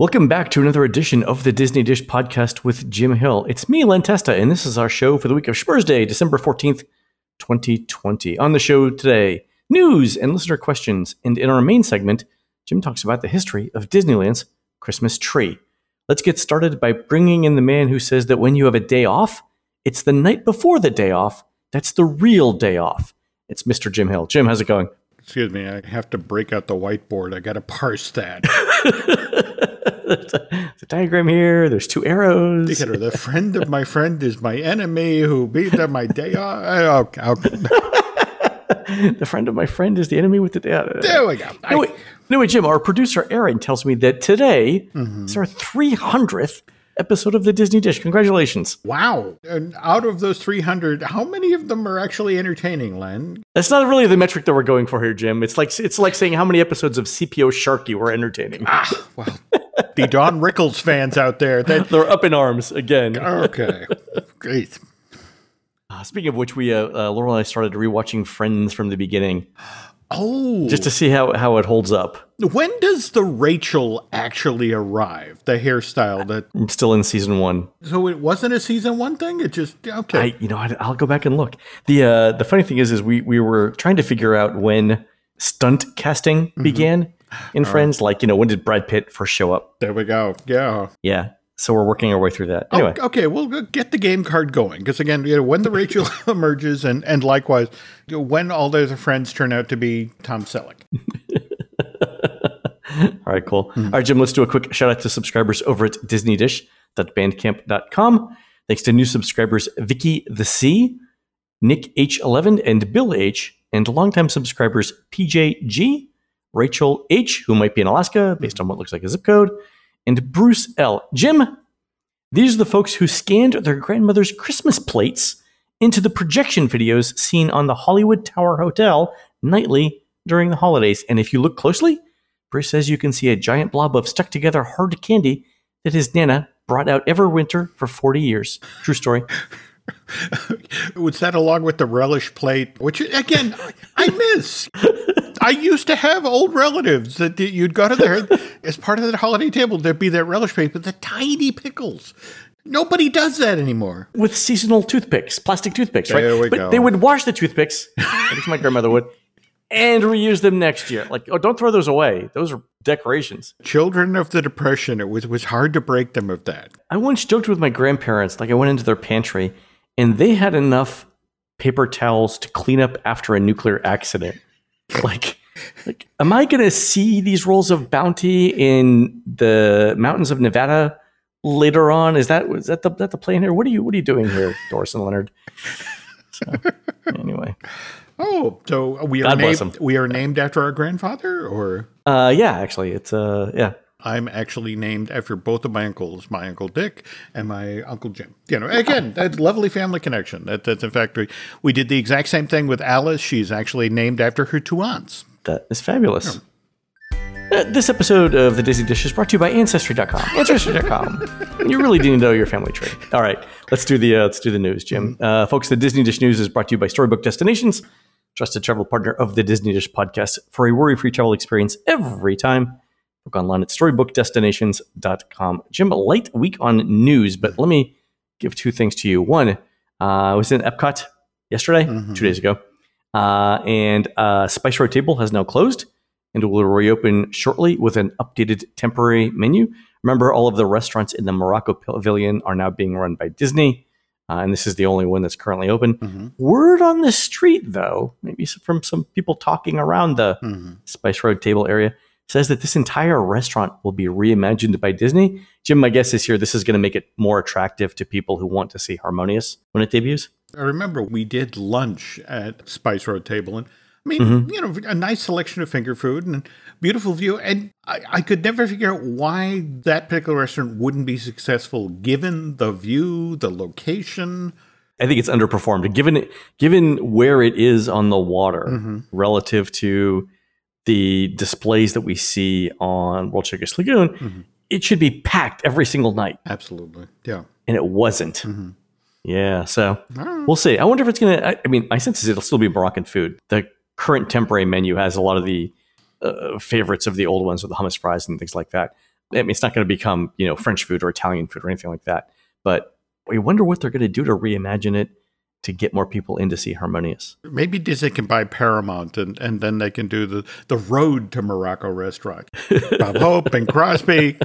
Welcome back to another edition of the Disney Dish podcast with Jim Hill. It's me, Len Testa, and this is our show for the week of Spurs Day, December 14th, 2020. On the show today, news and listener questions. And in our main segment, Jim talks about the history of Disneyland's Christmas tree. Let's get started by bringing in the man who says that when you have a day off, it's the night before the day off. That's the real day off. It's Mr. Jim Hill. Jim, how's it going? Excuse me, I have to break out the whiteboard. I got to parse that. there's, a, there's a diagram here. There's two arrows. Together, the friend of my friend is my enemy who beat up my day off. Oh, okay. the friend of my friend is the enemy with the day. There we go. No, wait, no, wait, Jim. Our producer Aaron tells me that today mm-hmm. is our 300th episode of the Disney Dish. Congratulations. Wow. And out of those 300, how many of them are actually entertaining, Len? That's not really the metric that we're going for here, Jim. It's like it's like saying how many episodes of CPO Sharkey were entertaining. Ah, well. the Don Rickles fans out there. That, They're up in arms again. Okay. Great. Uh, speaking of which, we uh, uh, Laurel and I started rewatching Friends from the beginning. Oh, just to see how how it holds up. When does the Rachel actually arrive? The hairstyle that I'm still in season one. So it wasn't a season one thing. It just okay. I, you know, I, will go back and look. the uh, The funny thing is, is we we were trying to figure out when stunt casting mm-hmm. began in All Friends. Right. Like, you know, when did Brad Pitt first show up? There we go. Yeah. Yeah. So we're working our way through that. Anyway, oh, okay, we'll get the game card going because again, you know, when the Rachel emerges, and and likewise, you know, when all those friends turn out to be Tom Selleck. all right, cool. Mm-hmm. All right, Jim, let's do a quick shout out to subscribers over at DisneyDish.bandcamp.com. Thanks to new subscribers Vicky the C, Nick H11, and Bill H, and longtime subscribers PJ Rachel H, who might be in Alaska based on what looks like a zip code and Bruce L. Jim, these are the folks who scanned their grandmother's Christmas plates into the projection videos seen on the Hollywood Tower Hotel nightly during the holidays. And if you look closely, Bruce says you can see a giant blob of stuck together hard candy that his Nana brought out every winter for 40 years. True story. Was that along with the relish plate, which again I miss? I used to have old relatives that you'd go to there as part of the holiday table. There'd be that relish plate with the tiny pickles. Nobody does that anymore. With seasonal toothpicks, plastic toothpicks, right? There we but go. they would wash the toothpicks, at least my grandmother would, and reuse them next year. Like, oh, don't throw those away. Those are decorations. Children of the Depression, it was, was hard to break them of that. I once joked with my grandparents, like I went into their pantry and they had enough paper towels to clean up after a nuclear accident. like, like, am I going to see these rolls of bounty in the mountains of Nevada later on? Is that is that the that the plan here? What are you What are you doing here, Doris and Leonard? So, anyway. Oh, so we are named we are named after our grandfather, or uh, yeah, actually, it's uh, yeah, I'm actually named after both of my uncles, my uncle Dick and my uncle Jim. You know, again, that lovely family connection. That, that's in fact we, we did the exact same thing with Alice. She's actually named after her two aunts. That is fabulous. Yeah. Uh, this episode of the Disney Dish is brought to you by Ancestry.com. Ancestry.com. you really do know your family tree. All right, let's do the uh, let's do the news, Jim. Mm-hmm. Uh, folks, the Disney Dish news is brought to you by Storybook Destinations, trusted travel partner of the Disney Dish podcast for a worry-free travel experience every time Book online at storybookdestinations.com. Jim, a light week on news, but let me give two things to you. One, uh, I was in Epcot yesterday, mm-hmm. two days ago, uh, and uh, Spice Road Table has now closed and will reopen shortly with an updated temporary menu. Remember, all of the restaurants in the Morocco Pavilion are now being run by Disney. Uh, and this is the only one that's currently open. Mm-hmm. Word on the street, though, maybe from some people talking around the mm-hmm. Spice Road table area, says that this entire restaurant will be reimagined by Disney. Jim, my guess is here this is going to make it more attractive to people who want to see Harmonious when it debuts. I remember we did lunch at Spice Road Table, and I mean, mm-hmm. you know, a nice selection of finger food and beautiful view. And I, I, could never figure out why that particular restaurant wouldn't be successful given the view, the location. I think it's underperformed, given given where it is on the water mm-hmm. relative to the displays that we see on World Showcase Lagoon, mm-hmm. it should be packed every single night. Absolutely. Yeah. And it wasn't. Mm-hmm. Yeah. So we'll see. I wonder if it's going to, I mean, my sense is it'll still be Moroccan food. The current temporary menu has a lot of the uh, favorites of the old ones with the hummus fries and things like that. I mean, it's not going to become you know French food or Italian food or anything like that. But we wonder what they're going to do to reimagine it to get more people in to see Harmonious. Maybe Disney can buy Paramount and, and then they can do the, the road to Morocco restaurant. Bob Hope and Crosby.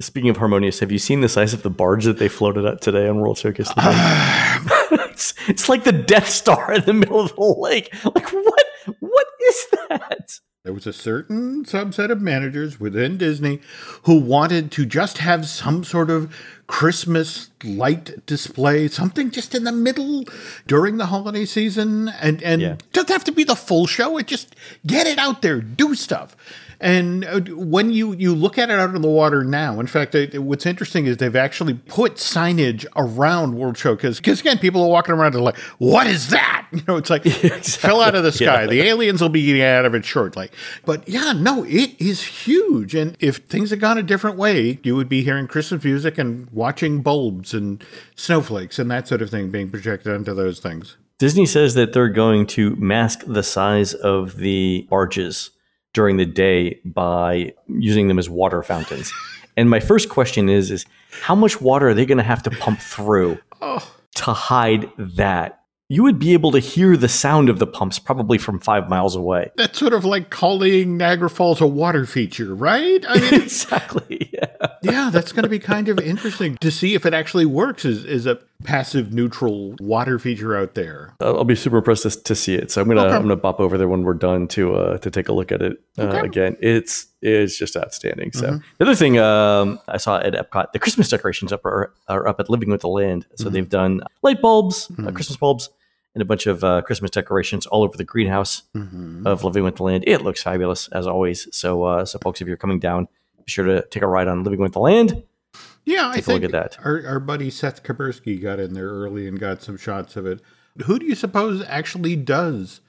Speaking of Harmonious, have you seen the size of the barge that they floated up today on World Showcase? Uh, it's, it's like the Death Star in the middle of the lake. Like what? What is that? There was a certain subset of managers within Disney who wanted to just have some sort of Christmas light display, something just in the middle during the holiday season, and and Yeah. doesn't have to be the full show. It just get it out there, do stuff. And uh, when you you look at it out in the water now, in fact, it, what's interesting is they've actually put signage around World Showcase because again, people are walking around and like, "What is that?" You know, it's like fell out of the sky. Yeah. The aliens will be eating out of it shortly. But yeah, no, it is huge. And if things had gone a different way, you would be hearing Christmas music and watching bulbs and snowflakes and that sort of thing being projected onto those things. Disney says that they're going to mask the size of the barges during the day by using them as water fountains. and my first question is is how much water are they going to have to pump through oh. to hide that? You would be able to hear the sound of the pumps probably from 5 miles away. That's sort of like calling Niagara Falls a water feature, right? I mean, exactly. Yeah. Yeah, that's going to be kind of interesting to see if it actually works as, as a passive neutral water feature out there. I'll be super impressed to, to see it. So I'm gonna Okay. I'm gonna bop over there when we're done to uh, to take a look at it uh, Okay. Mm-hmm. again. It's it's just outstanding. So the other thing um, I saw at Epcot, the Christmas decorations up are, are up at Living with the Land. So Mm-hmm. they've done light bulbs, uh, Christmas bulbs, and a bunch of uh, Christmas decorations all over the greenhouse Mm-hmm. of Living with the Land. It looks fabulous as always. So uh, so folks, if you're coming down, be sure to take a ride on Living with the Land. Yeah, I Take a look at that. Our, our buddy Seth Kubersky got in there early and got some shots of it. Who do you suppose actually does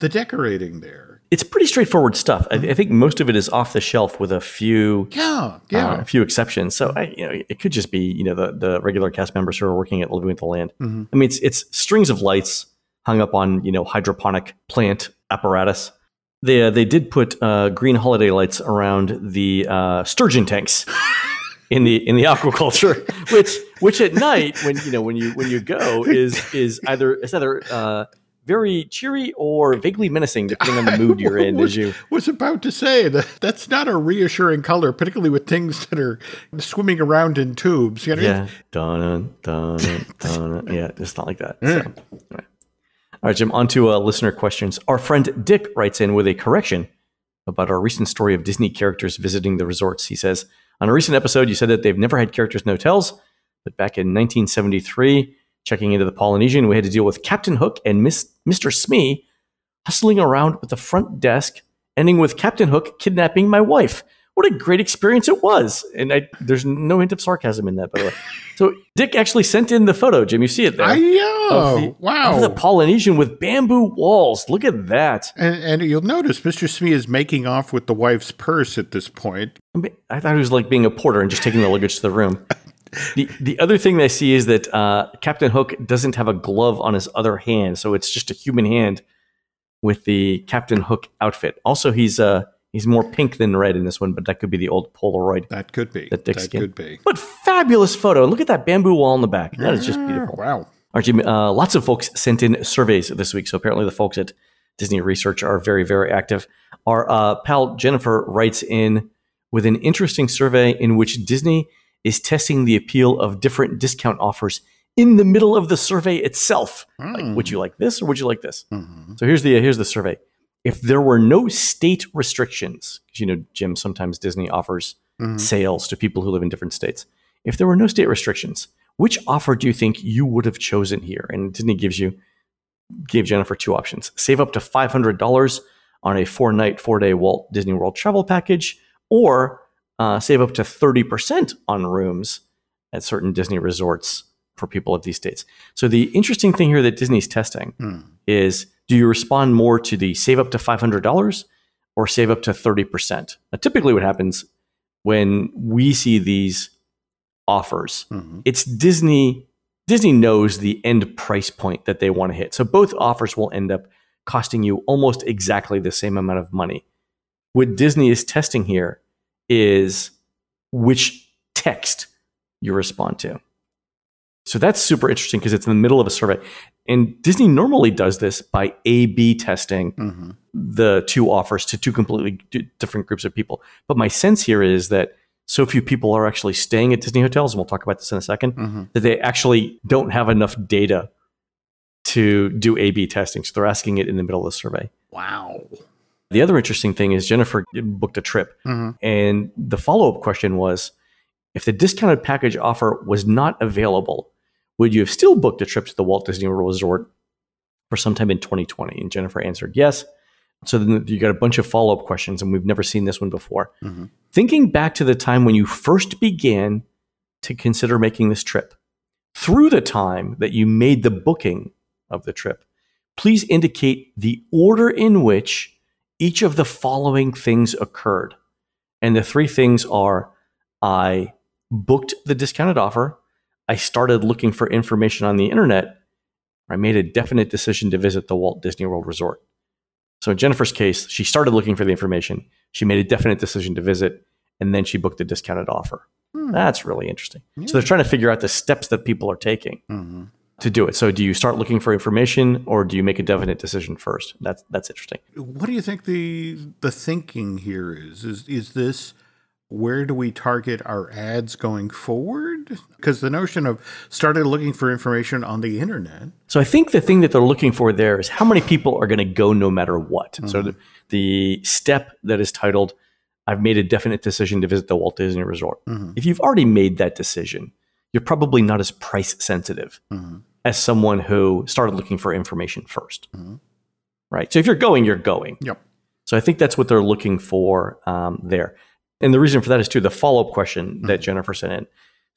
the decorating there? It's pretty straightforward stuff. I, I think most of it is off the shelf with a few Yeah, yeah. uh, a few exceptions. So I, you know, it could just be you know the the regular cast members who are working at Living with the Land. Mm-hmm. I mean, it's it's strings of lights hung up on you know hydroponic plant apparatus. They uh, they did put uh, green holiday lights around the uh, sturgeon tanks. In the in the aquaculture, which which at night when you know when you when you go is is either either uh, very cheery or vaguely menacing depending on the mood you're in was, as you was about to say that that's not a reassuring color, particularly with things that are swimming around in tubes. You know, Yeah. Dun, dun, dun, dun. Yeah, it's not like that. So, all right. All right, Jim, on to uh, listener questions. Our friend Dick writes in with a correction about our recent story of Disney characters visiting the resorts. He says, On a recent episode, you said that they've never had characters in hotels, but back in 1973, checking into the Polynesian, we had to deal with Captain Hook and Miss, Mr. Smee hustling around with the front desk, ending with Captain Hook kidnapping my wife. What a great experience it was. And I, there's no hint of sarcasm in that, by the way. So Dick actually sent in the photo, Jim. You see it there. I know. the, wow. The Polynesian with bamboo walls. Look at that. and, and you'll notice Mr. Smee is making off with the wife's purse at this point. I, mean, I thought it was like being a porter and just taking the luggage to the room. The, the other thing I see is that uh, Captain Hook doesn't have a glove on his other hand, so it's just a human hand with the Captain Hook outfit. Also, he's uh, he's more pink than red in this one, but that could be the old Polaroid. That could be. That that could be. But fabulous photo! Look at that bamboo wall in the back. That is just beautiful. Wow. Jimmy, uh, lots of folks sent in surveys this week. So apparently the folks at Disney Research are very, very active. Our uh, pal Jennifer writes in with an interesting survey in which Disney is testing the appeal of different discount offers in the middle of the survey itself. Like, would you like this or would you like this? Mhm. So here's the here's the survey. If there were no state restrictions, 'cause, you know, Jim, sometimes Disney offers Mhm. sales to people who live in different states. If there were no state restrictions, which offer do you think you would have chosen here? And Disney gives you gave Jennifer two options: save up to five hundred dollars on a four night, four day Walt Disney World travel package, or uh, save up to thirty percent on rooms at certain Disney resorts for people of these states. So the interesting thing here that Disney's testing Hmm. is: do you respond more to the save up to five hundred dollars or save up to thirty percent? Now, typically, what happens when we see these offers, Mhm. it's Disney. Disney knows the end price point that they want to hit. So both offers will end up costing you almost exactly the same amount of money. What Disney is testing here is which text you respond to. So that's super interesting because it's in the middle of a survey. And Disney normally does this by A B testing Mm-hmm. the two offers to two completely different groups of people. But my sense here is that so few people are actually staying at Disney hotels, and we'll talk about this in a 2nd Mm-hmm. that they actually don't have enough data to do A B testing. So they're asking it in the middle of the survey. Wow. The other interesting thing is Jennifer booked a trip, Mm-hmm. and the follow up question was if the discounted package offer was not available, would you have still booked a trip to the Walt Disney World Resort for sometime in 2020? And Jennifer answered yes. So then you got a bunch of follow up questions, and we've never seen this one before. Mhm. Thinking back to the time when you first began to consider making this trip, through the time that you made the booking of the trip, please indicate the order in which each of the following things occurred. And the three things are I booked the discounted offer, I started looking for information on the internet, I made a definite decision to visit the Walt Disney World Resort. So in Jennifer's case, she started looking for the information, she made a definite decision to visit, and then she booked the discounted offer. Hmm. That's really interesting. So they're trying to figure out the steps that people are taking Mm-hmm. to do it. So do you start looking for information or do you make a definite decision first? That's that's interesting. What do you think the the thinking here is? Is is this where do we target our ads going forward? Because the notion of started looking for information on the internet. So I think the thing that they're looking for there is how many people are going to go no matter what. So the, the step that is titled I've made a definite decision to visit the Walt Disney Resort. Mhm. If you've already made that decision, you're probably not as price sensitive Mhm. as someone who started looking for information 1st Mhm. Right. So if you're going, you're going. Yep. So I think that's what they're looking for um, there. And the reason for that is too the follow up question that Jennifer sent in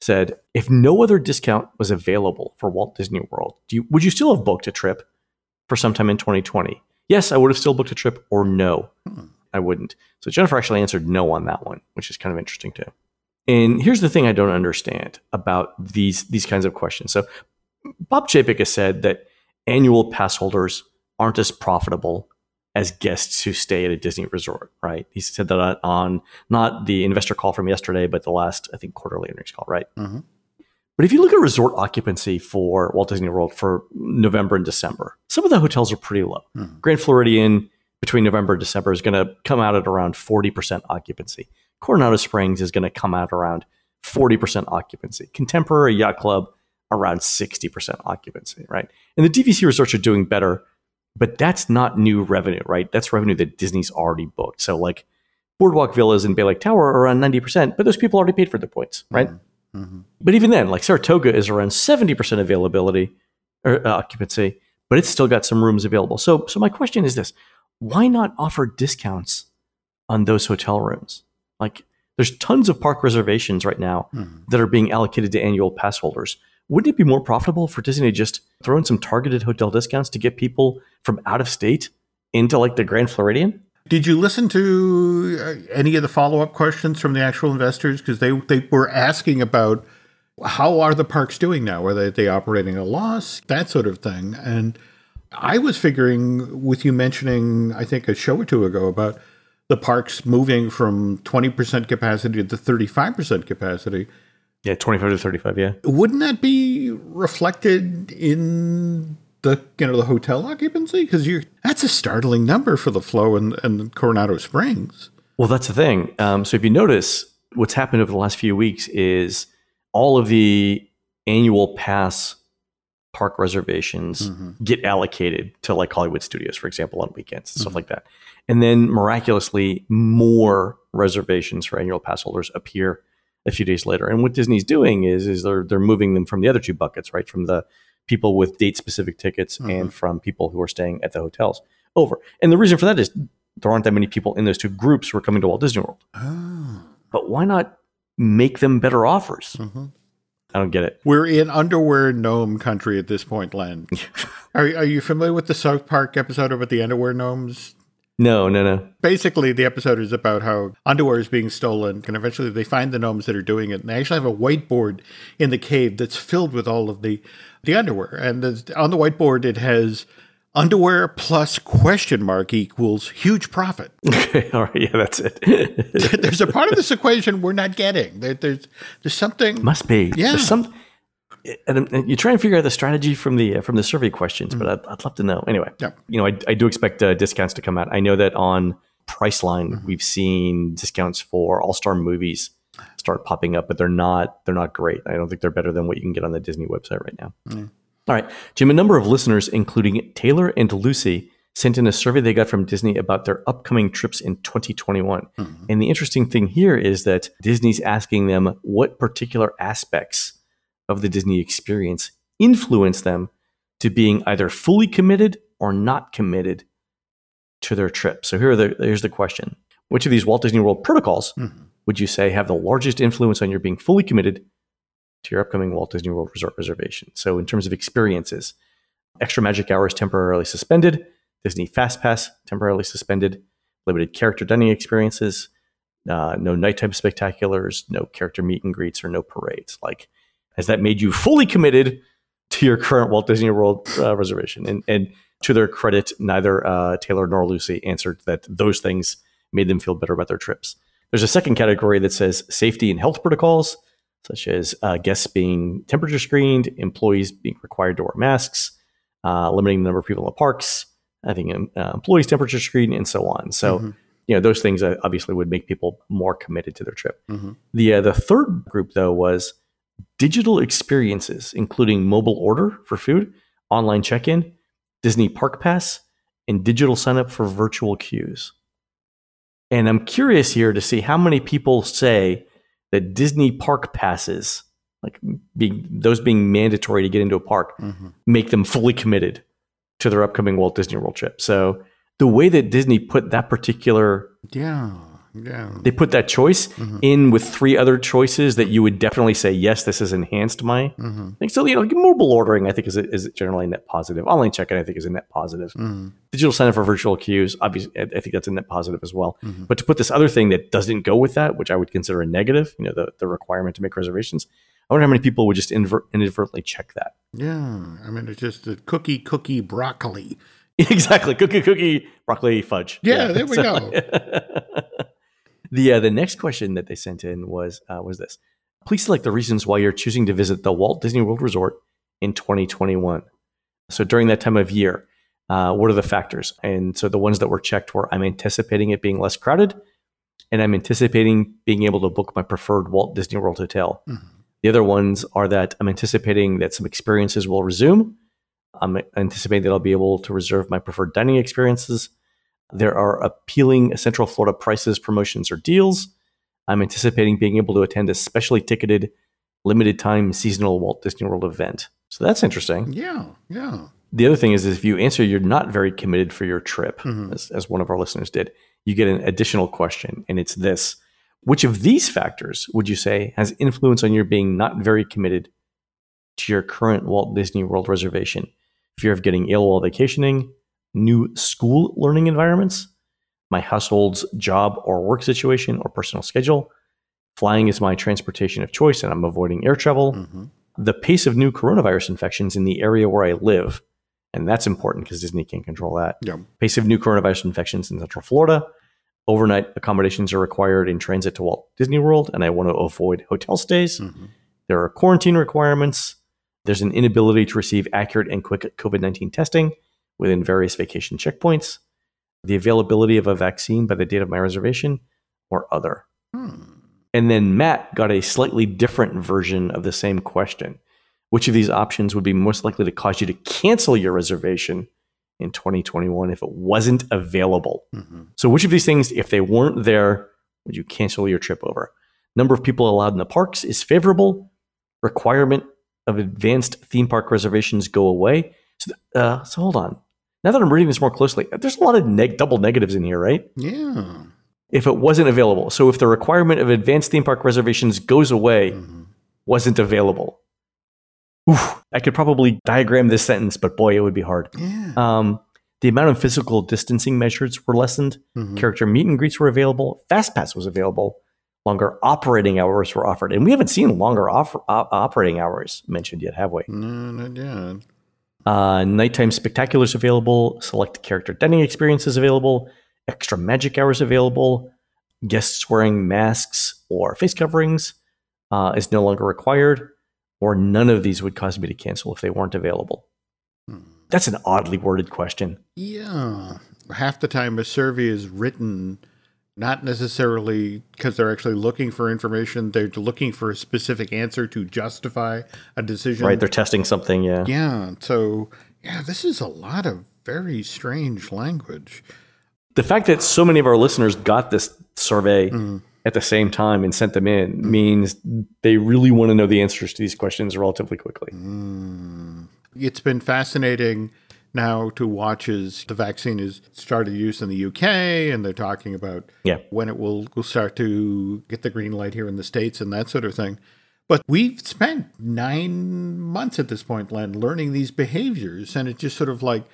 said, if no other discount was available for Walt Disney World, do you, would you still have booked a trip for sometime in 2020? Yes, I would have still booked a trip, or no, Hmm. I wouldn't. So Jennifer actually answered no on that one, which is kind of interesting too. And here's the thing I don't understand about these these kinds of questions. So Bob Chapek has said that annual pass holders aren't as profitable as guests who stay at a Disney resort, right? He said that on, not the investor call from yesterday, but the last, I think, quarterly earnings call, right? Mhm. But if you look at resort occupancy for Walt Disney World for November and December, some of the hotels are pretty low. Mhm. Grand Floridian between November and December is going to come out at around 40% occupancy. Coronado Springs is going to come out around 40% occupancy. Contemporary Yacht Club around 60% occupancy, right? And the DVC resorts are doing better, but that's not new revenue, right? That's revenue that Disney's already booked. So like Boardwalk Villas and Bay Lake Tower are around 90%, but those people already paid for their points, right? Mhm. But even then, like Saratoga is around 70% availability or uh, occupancy, but it's still got some rooms available. So so my question is this, why not offer discounts on those hotel rooms? Like there's tons of park reservations right now Mhm. that are being allocated to annual pass holders. Wouldn't it be more profitable for Disney to just throw in some targeted hotel discounts to get people from out of state into like the Grand Floridian? Did you listen to uh, any of the follow up questions from the actual investors? Because they, they were asking about how are the parks doing now? Are they, they operating at a loss? That sort of thing. And I was figuring with you mentioning, I think a show or two ago, about the parks moving from 20% capacity to 35% capacity. Yeah, 25 to 35, yeah. Wouldn't that be reflected in the you know the hotel occupancy? Because you that's a startling number for the Floridian, and Coronado Springs. Well, that's the thing. Um, so if you notice, what's happened over the last few weeks is all of the annual pass park reservations Mhm. get allocated to like Hollywood Studios, for example, on weekends and stuff like that. And then miraculously, more reservations for annual pass holders appear a few days later. And what Disney's doing is is they're they're moving them from the other two buckets, right? From the people with date specific tickets and from people who are staying at the hotels over. And the reason for that is there aren't that many people in those two groups who are coming to Walt Disney World. Oh. But why not make them better offers? Mhm. I don't get it. We're in underwear gnome country at this point, Len. are, are you familiar with the South Park episode about the underwear gnomes? No, no, no. Basically, the episode is about how underwear is being stolen, and eventually they find the gnomes that are doing it. And they actually have a whiteboard in the cave that's filled with all of the the underwear. And on the whiteboard, it has underwear plus question mark equals huge profit. Okay, all right, yeah, that's it. there's a part of this equation we're not getting. There, there's there's something. Must be. Yeah. There's some. And, and you try and figure out the strategy from the uh, from the survey questions, but I'd, I'd love to know. Anyway, Yeah. you know, I, I do expect uh, discounts to come out. I know that on Priceline, Mm-hmm. we've seen discounts for All Star movies start popping up, but they're not they're not great. I don't think they're better than what you can get on the Disney website right now. Mm. All right, Jim. A number of listeners, including Taylor and Lucy, sent in a survey they got from Disney about their upcoming trips in 2021. Mhm. And the interesting thing here is that Disney's asking them what particular aspects of the Disney experience influence them to being either fully committed or not committed to their trip. So here are the, here's the question. Which of these Walt Disney World protocols Mhm. would you say have the largest influence on your being fully committed to your upcoming Walt Disney World resort reservation? So in terms of experiences, extra magic hours temporarily suspended, Disney Fast Pass temporarily suspended, limited character dining experiences, uh, no nighttime spectaculars, no character meet and greets, or no parades. Like, has that made you fully committed to your current Walt Disney World uh, reservation? And, and to their credit, neither uh, Taylor nor Lucy answered that those things made them feel better about their trips. There's a second category that says safety and health protocols, such as uh, guests being temperature screened, employees being required to wear masks, uh, limiting the number of people in the parks, I think um, uh, employees temperature screened, and so on. So, Mhm. you know, those things uh, obviously would make people more committed to their trip. Mhm. The uh, the third group though was digital experiences, including mobile order for food, online check-in, Disney Park Pass, and digital sign up for virtual queues. And I'm curious here to see how many people say that Disney Park passes, like being those being mandatory to get into a park, Mhm. make them fully committed to their upcoming Walt Disney World trip. So the way that Disney put that particular Yeah. Yeah. they put that choice Mhm. in with three other choices that you would definitely say yes this has enhanced my Mhm. thing so you know mobile ordering i think is, is generally a net positive online check-in i think is a net positive Mhm. digital sign up for virtual queues obviously i think that's a net positive as well Mhm. but to put this other thing that doesn't go with that which i would consider a negative you know the, the requirement to make reservations i wonder how many people would just invert, inadvertently check that Yeah. I mean, it's just a cookie, cookie, broccoli. exactly cookie cookie broccoli fudge Yeah, there we go. the uh, the next question that they sent in was uh, was this please select the reasons why you're choosing to visit the walt disney world resort in 2021 so during that time of year uh, what are the factors and so the ones that were checked were i'm anticipating it being less crowded and i'm anticipating being able to book my preferred walt disney world hotel Mhm. the other ones are that I'm anticipating that some experiences will resume. I'm anticipating that I'll be able to reserve my preferred dining experiences. There are appealing Central Florida prices, promotions, or deals. I'm anticipating being able to attend a specially ticketed, limited time seasonal Walt Disney World event. So that's interesting. Yeah. Yeah. The other thing is, if you answer you're not very committed for your trip, Mhm. as, as one of our listeners did, you get an additional question, and it's this Which of these factors would you say has influence on your being not very committed to your current Walt Disney World reservation? Fear of getting ill while vacationing, new school learning environments, my household's job or work situation or personal schedule, flying is my transportation of choice and I'm avoiding air travel, Mhm. the pace of new coronavirus infections in the area where I live. And that's important because Disney can't control that. Yeah. Pace of new coronavirus infections in Central Florida. Overnight accommodations are required in transit to Walt Disney World, and I want to avoid hotel stays. Mhm. There are quarantine requirements. There's an inability to receive accurate and quick COVID 19 testing within various vacation checkpoints. The availability of a vaccine by the date of my reservation, or other. Hmm. And then Matt got a slightly different version of the same question. Which of these options would be most likely to cause you to cancel your reservation in 2021 if it wasn't available? Mhm. So, which of these things, if they weren't there, would you cancel your trip over? Number of people allowed in the parks is favorable. Requirement of advanced theme park reservations go away. So, uh, so hold on. Now that I'm reading this more closely, there's a lot of neg- double negatives in here, right? Yeah. If it wasn't available. So, if the requirement of advanced theme park reservations goes away, Mhm. wasn't available. Oof, I could probably diagram this sentence, but boy, it would be hard. Yeah. Um, the amount of physical distancing measures were lessened. Mhm. Character meet and greets were available. FastPass was available. Longer operating hours were offered, and we haven't seen longer off- op- operating hours mentioned yet, have we? No, not yet. Uh, nighttime spectaculars available. Select character dining experiences available. Extra magic hours available. Guests wearing masks or face coverings uh, is no longer required. Or none of these would cause me to cancel if they weren't available. Hmm. That's an oddly worded question. Yeah. Half the time a survey is written not necessarily because they're actually looking for information, they're looking for a specific answer to justify a decision. Right? They're testing something. Yeah. Yeah. So, yeah, this is a lot of very strange language. The fact that so many of our listeners got this survey mm. at the same time and sent them in mm. means they really want to know the answers to these questions relatively quickly. Mm. It's been fascinating now to watch as the vaccine is started use in the UK and they're talking about yeah. when it will, will start to get the green light here in the States and that sort of thing. But we've spent nine months at this point, Len, learning these behaviors. And it's just sort of like,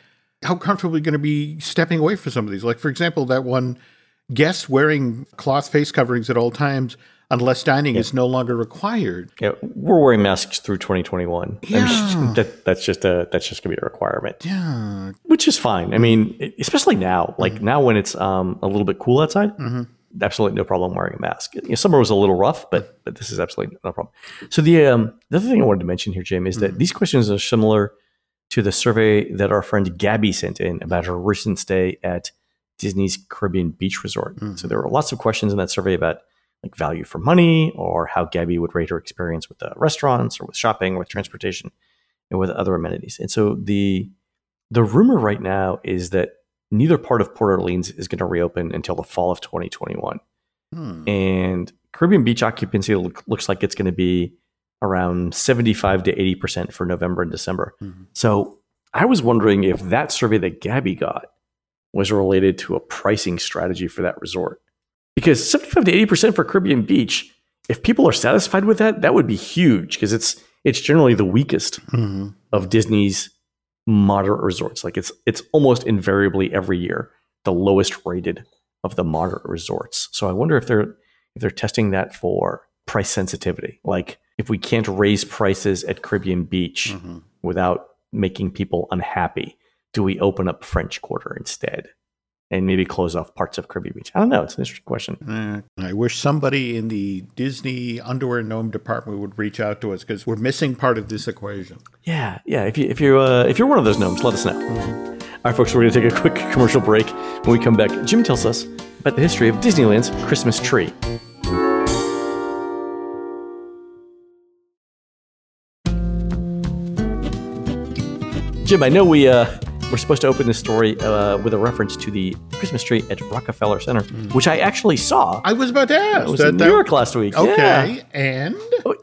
how comfortable are we going to be stepping away from some of these? Like, for example, that one guest wearing cloth face coverings at all times unless dining yeah. is no longer required. Yeah, we're wearing masks through 2021. Yeah. Just, that, that's just a that's just gonna be a requirement. Yeah, which is fine. I mean, especially now, like mm-hmm. now when it's um, a little bit cool outside. Mm-hmm. Absolutely no problem wearing a mask. You know, summer was a little rough, but but this is absolutely no problem. So the um, the other thing I wanted to mention here, Jim, is that mm-hmm. these questions are similar to the survey that our friend Gabby sent in about her recent stay at Disney's Caribbean Beach Resort. So mm-hmm. there were lots of questions in that survey about like value for money or how Gabby would rate her experience with the restaurants or with shopping or with transportation and with other amenities. And so the the rumor right now is that neither part of Port Orleans is going to reopen until the fall of 2021. Hmm. And Caribbean beach occupancy look, looks like it's going to be around 75 to 80% for November and December. Mm-hmm. So I was wondering if that survey that Gabby got was related to a pricing strategy for that resort. Because 75 to 80% for Caribbean Beach, if people are satisfied with that, that would be huge because it's it's generally the weakest mm-hmm. of Disney's moderate resorts. Like it's it's almost invariably every year the lowest rated of the moderate resorts. So I wonder if they're if they're testing that for price sensitivity. Like if we can't raise prices at Caribbean Beach mm-hmm. without making people unhappy, do we open up French Quarter instead? And maybe close off parts of Kirby Beach? I don't know. It's an interesting question. Eh, I wish somebody in the Disney underwear gnome department would reach out to us because we're missing part of this equation. Yeah, yeah. If you if you're uh, if you're one of those gnomes, let us know. Mm-hmm. All right, folks, we're going to take a quick commercial break. When we come back, Jim tells us about the history of Disneyland's Christmas tree. Jim, I know we uh, we're supposed to open this story uh, with a reference to the Christmas tree at Rockefeller Center, mm. which I actually saw. I was about to ask. It was that, in New York last week. Okay, yeah. and oh,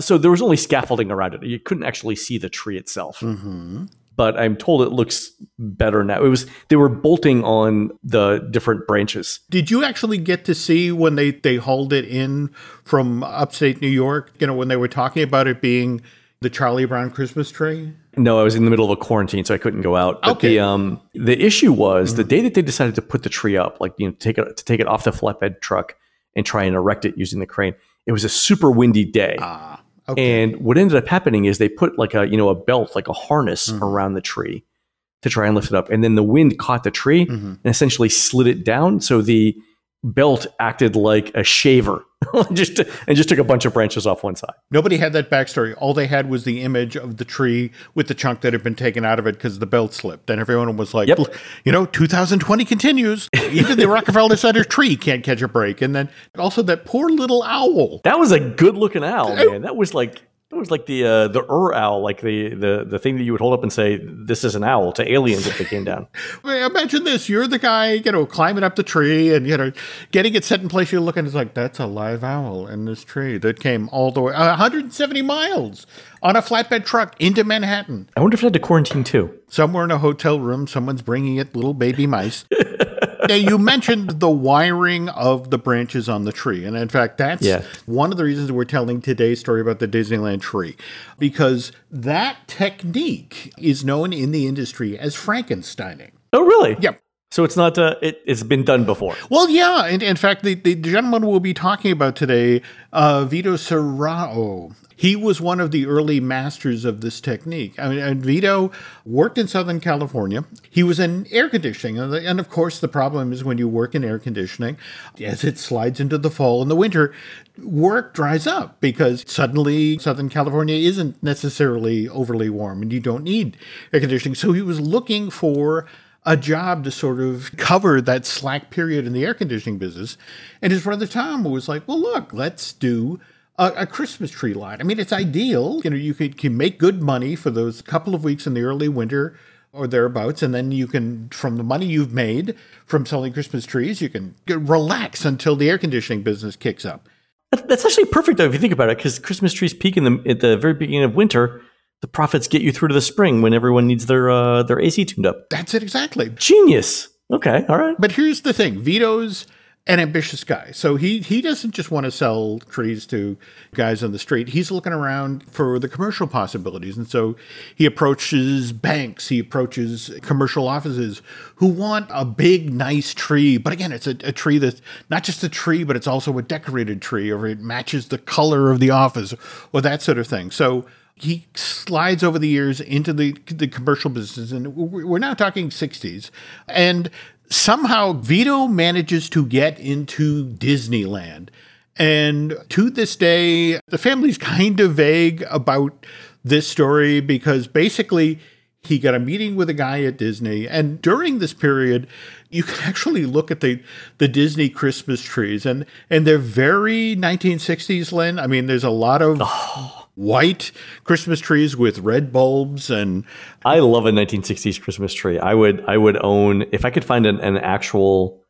so there was only scaffolding around it. You couldn't actually see the tree itself. Mm-hmm. But I'm told it looks better now. It was they were bolting on the different branches. Did you actually get to see when they they hauled it in from upstate New York? You know when they were talking about it being the Charlie Brown Christmas tree? No, I was in the middle of a quarantine, so I couldn't go out. But okay. the um the issue was mm-hmm. the day that they decided to put the tree up, like you know, take it to take it off the flatbed truck and try and erect it using the crane. It was a super windy day. Ah, okay. And what ended up happening is they put like a you know a belt, like a harness mm-hmm. around the tree to try and lift it up, and then the wind caught the tree mm-hmm. and essentially slid it down. So the belt acted like a shaver just and just took a bunch of branches off one side. Nobody had that backstory. All they had was the image of the tree with the chunk that had been taken out of it because the belt slipped. And everyone was like, yep. you know, 2020 continues. Even the Rockefeller Center tree can't catch a break. And then also that poor little owl. That was a good looking owl, man. That was like it was like the uh, the Ur owl, like the, the the thing that you would hold up and say, "This is an owl" to aliens if they came down. Imagine this: you're the guy, you know, climbing up the tree and you know, getting it set in place. You're looking, it's like that's a live owl in this tree that came all the way 170 miles on a flatbed truck into Manhattan. I wonder if it had to quarantine too. Somewhere in a hotel room, someone's bringing it little baby mice. now you mentioned the wiring of the branches on the tree, and in fact, that's yeah. one of the reasons we're telling today's story about the Disneyland tree, because that technique is known in the industry as Frankensteining. Oh, really? Yep. So it's not. Uh, it, it's been done before. Well, yeah. And in fact, the, the gentleman we'll be talking about today, uh, Vito Serrao, he was one of the early masters of this technique. I mean, Vito worked in Southern California. He was in air conditioning. And of course, the problem is when you work in air conditioning, as it slides into the fall and the winter, work dries up because suddenly Southern California isn't necessarily overly warm and you don't need air conditioning. So he was looking for a job to sort of cover that slack period in the air conditioning business. And his brother Tom was like, well, look, let's do a, a Christmas tree lot. I mean, it's ideal. You know, you could, can make good money for those couple of weeks in the early winter or thereabouts. And then you can, from the money you've made from selling Christmas trees, you can relax until the air conditioning business kicks up. That's actually perfect, though, if you think about it, because Christmas trees peak in the at the very beginning of winter the profits get you through to the spring when everyone needs their uh, their AC tuned up. That's it exactly. Genius. Okay, all right. But here's the thing: Vito's an ambitious guy, so he he doesn't just want to sell trees to guys on the street. He's looking around for the commercial possibilities, and so he approaches banks, he approaches commercial offices who want a big, nice tree. But again, it's a, a tree that's not just a tree, but it's also a decorated tree, or it matches the color of the office, or that sort of thing. So he slides over the years into the the commercial business, and we're now talking 60s, and somehow Vito manages to get into Disneyland. And to this day, the family's kind of vague about this story because basically he got a meeting with a guy at Disney. And during this period, you can actually look at the, the Disney Christmas trees and, and they're very 1960s, Len. I mean, there's a lot of oh white Christmas trees with red bulbs and I love a 1960s Christmas tree. I would I would own if I could find an, an actual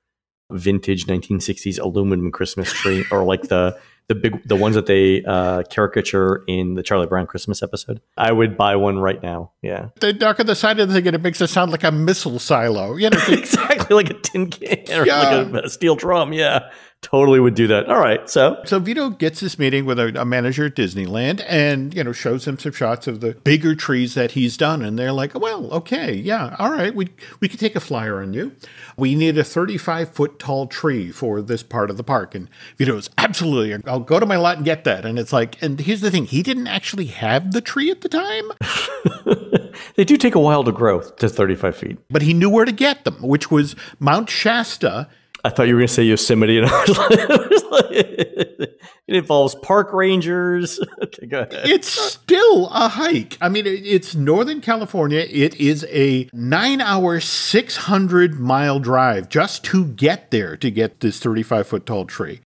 vintage 1960s aluminum Christmas tree or like the the big the ones that they uh, caricature in the Charlie Brown Christmas episode. I would buy one right now. Yeah. The dark on the side of the thing and it makes it sound like a missile silo. You know, exactly like a tin can or yeah. like a, a steel drum. Yeah totally would do that. All right, so so Vito gets this meeting with a, a, manager at Disneyland, and you know shows him some shots of the bigger trees that he's done, and they're like, well, okay, yeah, all right, we we could take a flyer on you. We need a 35 foot tall tree for this part of the park, and Vito's absolutely, I'll go to my lot and get that. And it's like, and here's the thing, he didn't actually have the tree at the time. they do take a while to grow to 35 feet, but he knew where to get them, which was Mount Shasta I thought you were going to say Yosemite, and I was like, it involves park rangers. okay, go ahead. It's still a hike. I mean, it's Northern California. It is a nine-hour, six hundred mile drive just to get there to get this thirty-five foot tall tree.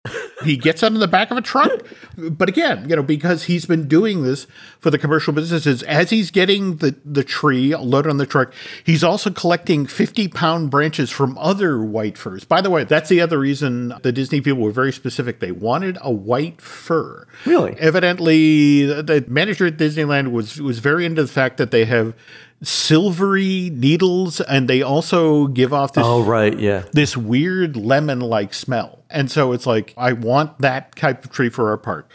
he gets out the back of a truck, but again, you know, because he's been doing this for the commercial businesses, as he's getting the the tree loaded on the truck, he's also collecting fifty-pound branches from other white firs. By the way that's the other reason the Disney people were very specific. They wanted a white fir. Really? Evidently, the manager at Disneyland was was very into the fact that they have silvery needles and they also give off this oh right yeah this weird lemon like smell and so it's like i want that type of tree for our park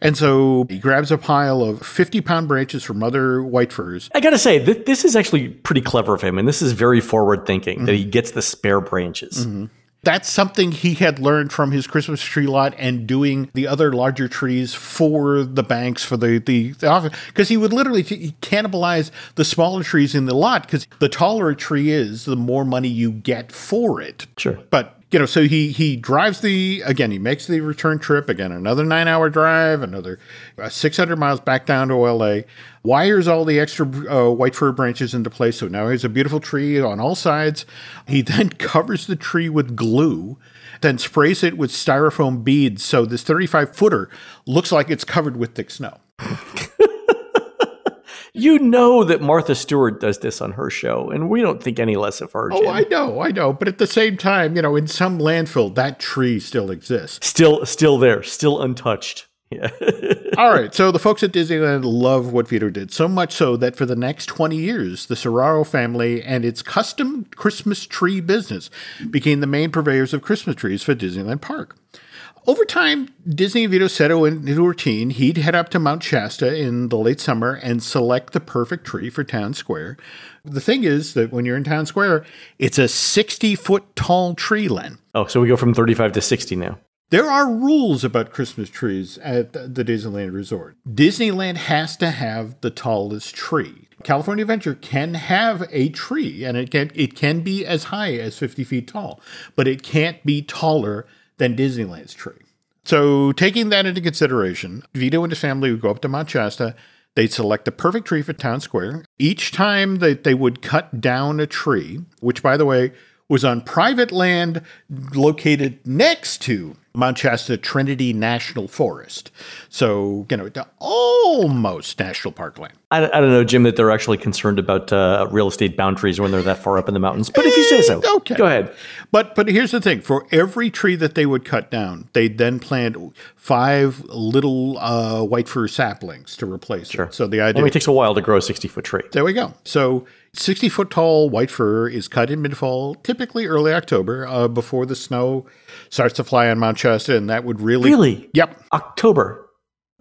and so he grabs a pile of 50 pound branches from other white firs. I got to say, th- this is actually pretty clever of him. And this is very forward thinking mm-hmm. that he gets the spare branches. Mm-hmm that's something he had learned from his Christmas tree lot and doing the other larger trees for the banks for the the, the office because he would literally t- cannibalize the smaller trees in the lot because the taller a tree is, the more money you get for it. Sure, but you know, so he he drives the again. He makes the return trip again, another nine hour drive, another uh, six hundred miles back down to L.A. Wires all the extra uh, white fir branches into place, so now he has a beautiful tree on all sides. He then covers the tree with glue, then sprays it with styrofoam beads, so this thirty five footer looks like it's covered with thick snow. You know that Martha Stewart does this on her show, and we don't think any less of her. Oh, Jim. Oh, I know, I know. But at the same time, you know, in some landfill, that tree still exists. Still, still there, still untouched. Yeah. All right. So the folks at Disneyland love what Vito did, so much so that for the next 20 years, the Serrao family and its custom Christmas tree business became the main purveyors of Christmas trees for Disneyland Park. Over time, Disney and Vito settled into a routine. He'd head up to Mount Shasta in the late summer and select the perfect tree for Town Square. The thing is that when you're in Town Square, it's a 60 foot tall tree, Len. Oh, so we go from 35 to 60 now. There are rules about Christmas trees at the Disneyland Resort. Disneyland has to have the tallest tree. California Adventure can have a tree, and it can it can be as high as 50 feet tall, but it can't be taller than Disneyland's tree. So, taking that into consideration, Vito and his family would go up to Mount Shasta. They'd select the perfect tree for Town Square. Each time that they would cut down a tree, which, by the way, was on private land located next to Shasta Trinity National Forest. So, you know, almost national park land. I, I don't know, Jim, that they're actually concerned about uh, real estate boundaries when they're that far up in the mountains. But if you say so, Eh, okay. go ahead. But but here's the thing: for every tree that they would cut down, they'd then plant five little uh, white fir saplings to replace it. So the idea it takes a while to grow a 60 foot tree. There we go. So 60 foot tall white fir is cut in mid fall, typically early October, uh, before the snow starts to fly on Mount Shasta, and that would really. Really? Yep. October.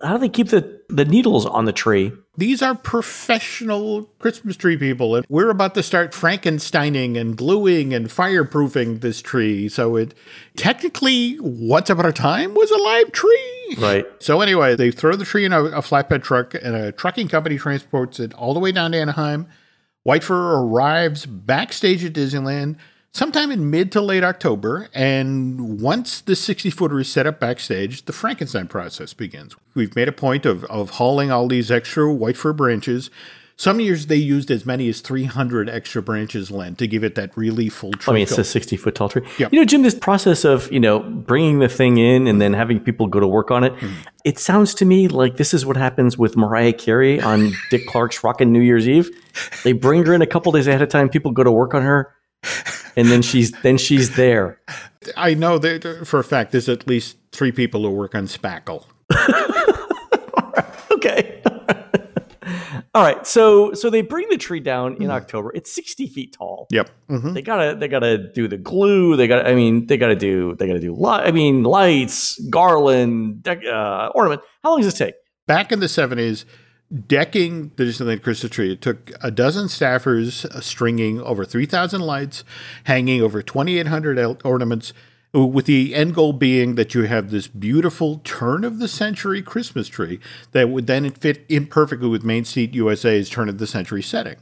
How do they keep the, the needles on the tree? These are professional Christmas tree people, and we're about to start Frankensteining and gluing and fireproofing this tree. So it technically, once upon a time, was a live tree. Right. So anyway, they throw the tree in a, a flatbed truck, and a trucking company transports it all the way down to Anaheim. White Fir arrives backstage at Disneyland sometime in mid to late October, and once the 60 footer is set up backstage, the Frankenstein process begins. We've made a point of, of hauling all these extra White Fir branches. Some years they used as many as 300 extra branches, lent to give it that really full tree. I mean, it's a 60 foot tall tree. Yep. You know, Jim, this process of, you know, bringing the thing in and then having people go to work on it, mm-hmm. it sounds to me like this is what happens with Mariah Carey on Dick Clark's Rockin' New Year's Eve. They bring her in a couple days ahead of time, people go to work on her, and then she's then she's there. I know that uh, for a fact there's at least three people who work on Spackle. Okay. All right. So so they bring the tree down in October. It's 60 feet tall. Yep. hmm They gotta they gotta do the glue. They got to I mean they gotta do they gotta do li- I mean lights, garland, dec- uh, ornament. How long does it take? Back in the 70s, decking the Disneyland Christmas tree, it took a dozen staffers uh, stringing over 3,000 lights, hanging over 2,800 el- ornaments, with the end goal being that you have this beautiful turn of the century Christmas tree that would then fit in perfectly with Main Street USA's turn of the century setting.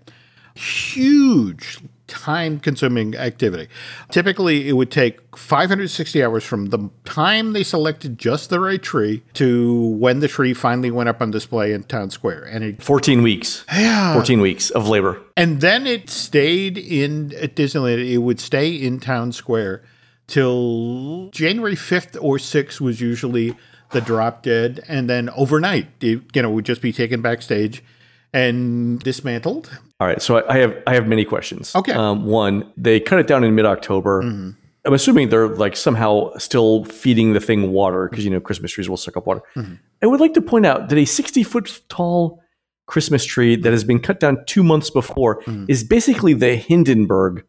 Huge time consuming activity. Typically, it would take 560 hours from the time they selected just the right tree to when the tree finally went up on display in Town Square. And it 14 weeks. yeah. 14 weeks of labor. And then it stayed in at Disneyland. It would stay in Town Square till January 5th or 6th was usually the drop dead. And then overnight, it, you know, would just be taken backstage and dismantled. All right. So I, I have I have many questions. Okay. Um, one, they cut it down in mid October. Mm-hmm. I'm assuming they're like somehow still feeding the thing water because you know Christmas trees will suck up water. Mm-hmm. I would like to point out that a 60 foot tall Christmas tree that has been cut down two months before mm-hmm. is basically the Hindenburg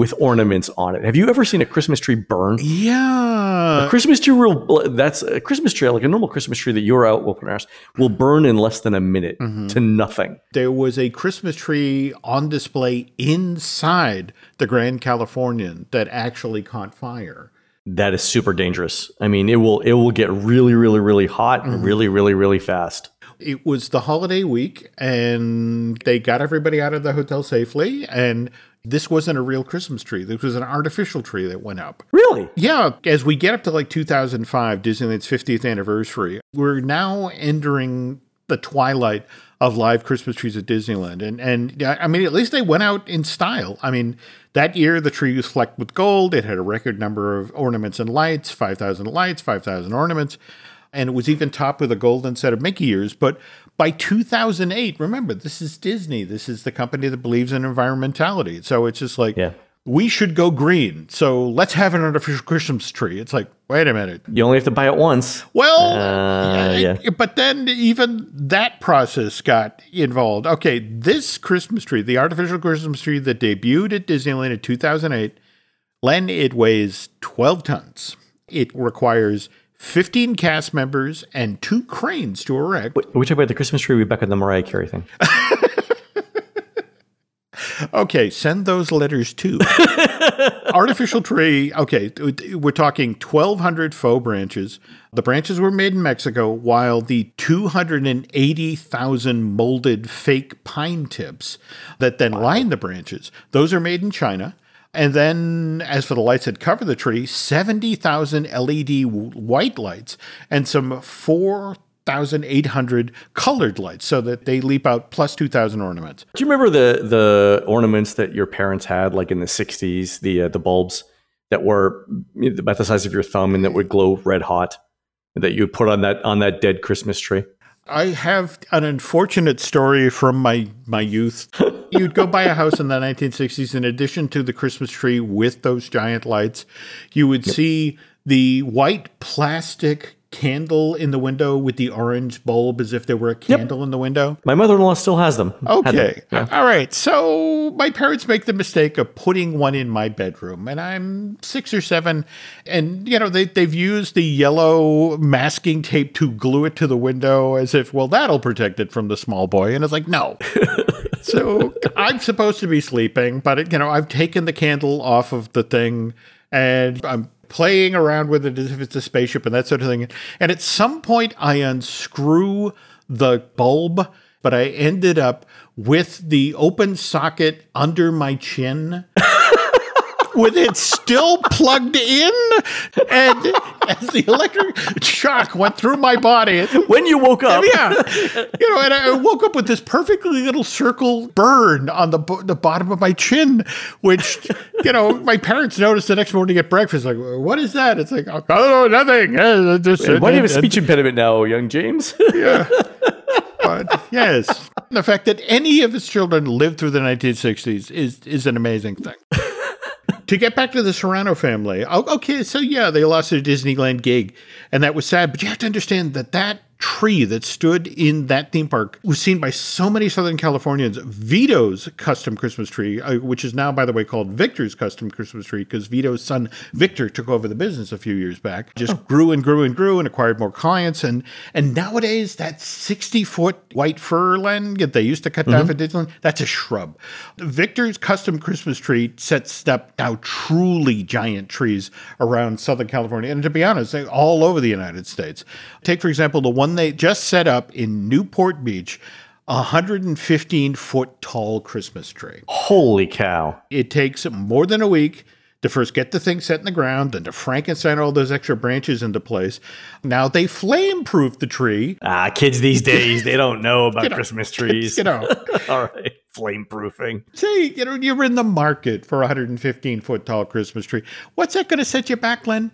with ornaments on it. Have you ever seen a Christmas tree burn? Yeah. A Christmas tree will that's a Christmas tree like a normal Christmas tree that you're out house will burn in less than a minute mm-hmm. to nothing. There was a Christmas tree on display inside the Grand Californian that actually caught fire. That is super dangerous. I mean, it will it will get really really really hot mm-hmm. really really really fast. It was the holiday week, and they got everybody out of the hotel safely. And this wasn't a real Christmas tree. This was an artificial tree that went up. Really? Yeah, as we get up to like 2005, Disneyland's 50th anniversary, we're now entering the twilight of live Christmas trees at Disneyland. And and I mean, at least they went out in style. I mean, that year the tree was flecked with gold. It had a record number of ornaments and lights, 5,000 lights, 5,000 ornaments. And it was even topped with a golden set of Mickey ears. But by 2008, remember, this is Disney. This is the company that believes in environmentality. So it's just like, Yeah. we should go green. So let's have an artificial Christmas tree. It's like, wait a minute. You only have to buy it once. Well, Uh, yeah, yeah. but then even that process got involved. Okay, this Christmas tree, the artificial Christmas tree that debuted at Disneyland in 2008, Len, it weighs 12 tons. It requires 15 cast members, and two cranes to erect. Wait, are we talking about the Christmas tree? Or are we back on the Mariah Carey thing? Okay, send those letters too. Artificial tree. Okay, we're talking 1,200 faux branches. The branches were made in Mexico, while the 280,000 molded fake pine tips that then line the branches, those are made in China. And then, as for the lights that cover the tree, 70,000 LED white lights and some 4,800 colored lights so that they leap out plus 2,000 ornaments. Do you remember the the ornaments that your parents had, like in the 60s, the, uh, the bulbs that were about the size of your thumb and that would glow red hot that you put on that on that dead Christmas tree? I have an unfortunate story from my, my youth. You'd go buy a house in the 1960s, in addition to the Christmas tree with those giant lights, you would yep. see the white plastic candle in the window with the orange bulb as if there were a candle yep. in the window. My mother in law still has them. Okay. Yeah. All right. So my parents make the mistake of putting one in my bedroom, and I'm six or seven. And, you know, they, they've used the yellow masking tape to glue it to the window as if, well, that'll protect it from the small boy. And it's like, no. so I'm supposed to be sleeping, but, you know, I've taken the candle off of the thing and I'm playing around with it as if it's a spaceship and that sort of thing. And at some point, I unscrew the bulb, but I ended up with the open socket under my chin with it still plugged in. And as the electric shock went through my body. When you woke up. yeah. You know, and I woke up with this perfectly little circle burn on the, the bottom of my chin, which, you know, my parents noticed the next morning at breakfast. Like, what is that? It's like, oh, no, nothing. just, Why do you have a speech impediment now, young James? yeah. But yes, the fact that any of his children lived through the 1960s is is an amazing thing to get back to the Serrano family, okay, so yeah, they lost their Disneyland gig, and that was sad. But you have to understand that that tree that stood in that theme park was seen by so many Southern Californians. Vito's custom Christmas tree, uh, which is now, by the way, called Victor's custom Christmas tree, because Vito's son Victor took over the business a few years back, just oh. grew and grew and grew and acquired more clients. And and nowadays, that 60 foot white fir land that they used to cut mm-hmm. down for Disneyland, that's a shrub. Victor's custom Christmas tree sets up now truly giant trees around Southern California. And to be honest, all over the United States. Take, for example, the one one they just set up in Newport Beach. A 115 foot tall Christmas tree. Holy cow. It takes more than a week to first get the thing set in the ground, then to Frankenstein all those extra branches into place. Now they flame proof the tree. Ah, kids these days, they don't know about you know, Christmas trees. you know. all right. Flame proofing. Say, you know, you're in the market for a 115 foot tall Christmas tree. What's that going to set you back, Len?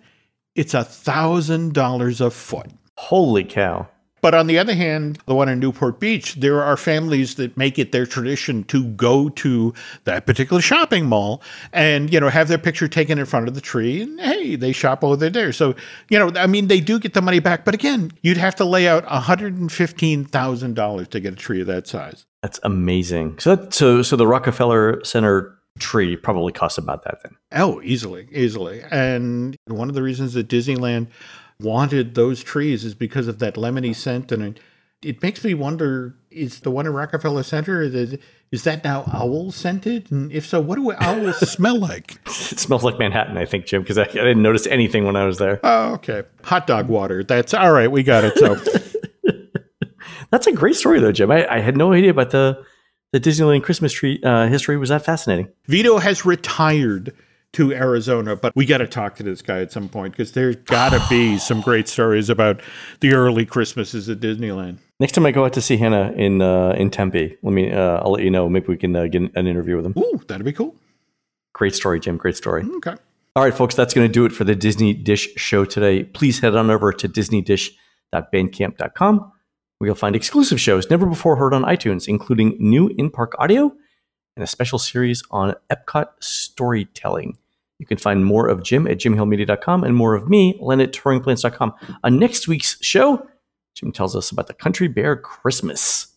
It's a thousand dollars a foot. Holy cow. But on the other hand, the one in Newport Beach, there are families that make it their tradition to go to that particular shopping mall and, you know, have their picture taken in front of the tree. And hey, they shop over there. So, you know, I mean, they do get the money back. But again, you'd have to lay out $115,000 to get a tree of that size. That's amazing. So, that, so, so the Rockefeller Center tree probably costs about that then. Oh, easily, easily. And one of the reasons that Disneyland wanted those trees is because of that lemony scent. And it, it makes me wonder is the one in Rockefeller Center, is, is that now owl scented? And if so, what do owls smell like? It smells like Manhattan, I think, Jim, because I, I, didn't notice anything when I was there. Oh, okay. Hot dog water. That's all right. We got it. So that's a great story, though, Jim. I, I had no idea about the the Disneyland Christmas tree uh, history was that fascinating. Vito has retired to Arizona, but we got to talk to this guy at some point because there's got to be some great stories about the early Christmases at Disneyland. Next time I go out to see Hannah in uh, in Tempe, let me uh, I'll let you know. Maybe we can uh, get an interview with him. Ooh, that'd be cool. Great story, Jim. Great story. Okay. All right, folks, that's going to do it for the Disney Dish show today. Please head on over to disneydish.bandcamp.com where you'll find exclusive shows never before heard on iTunes, including new in park audio and a special series on Epcot storytelling. You can find more of Jim at jimhillmedia.com and more of me, Len at touringplans.com. On next week's show, Jim tells us about the Country Bear Christmas.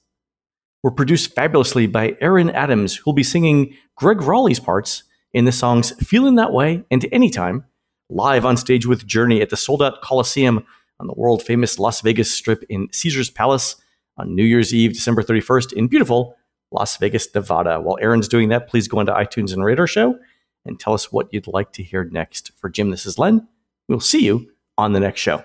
We're produced fabulously by Aaron Adams, who'll be singing Gregg Rolie's parts in the songs Feeling That Way and Anytime, live on stage with Journey at the sold out Coliseum on the world famous Las Vegas Strip in Caesar's Palace on New Year's Eve, December 31st, in beautiful Las Vegas, Nevada. While Aaron's doing that, please go into iTunes and rate our show and tell us what you'd like to hear next. For Jim, this is Len. We'll see you on the next show.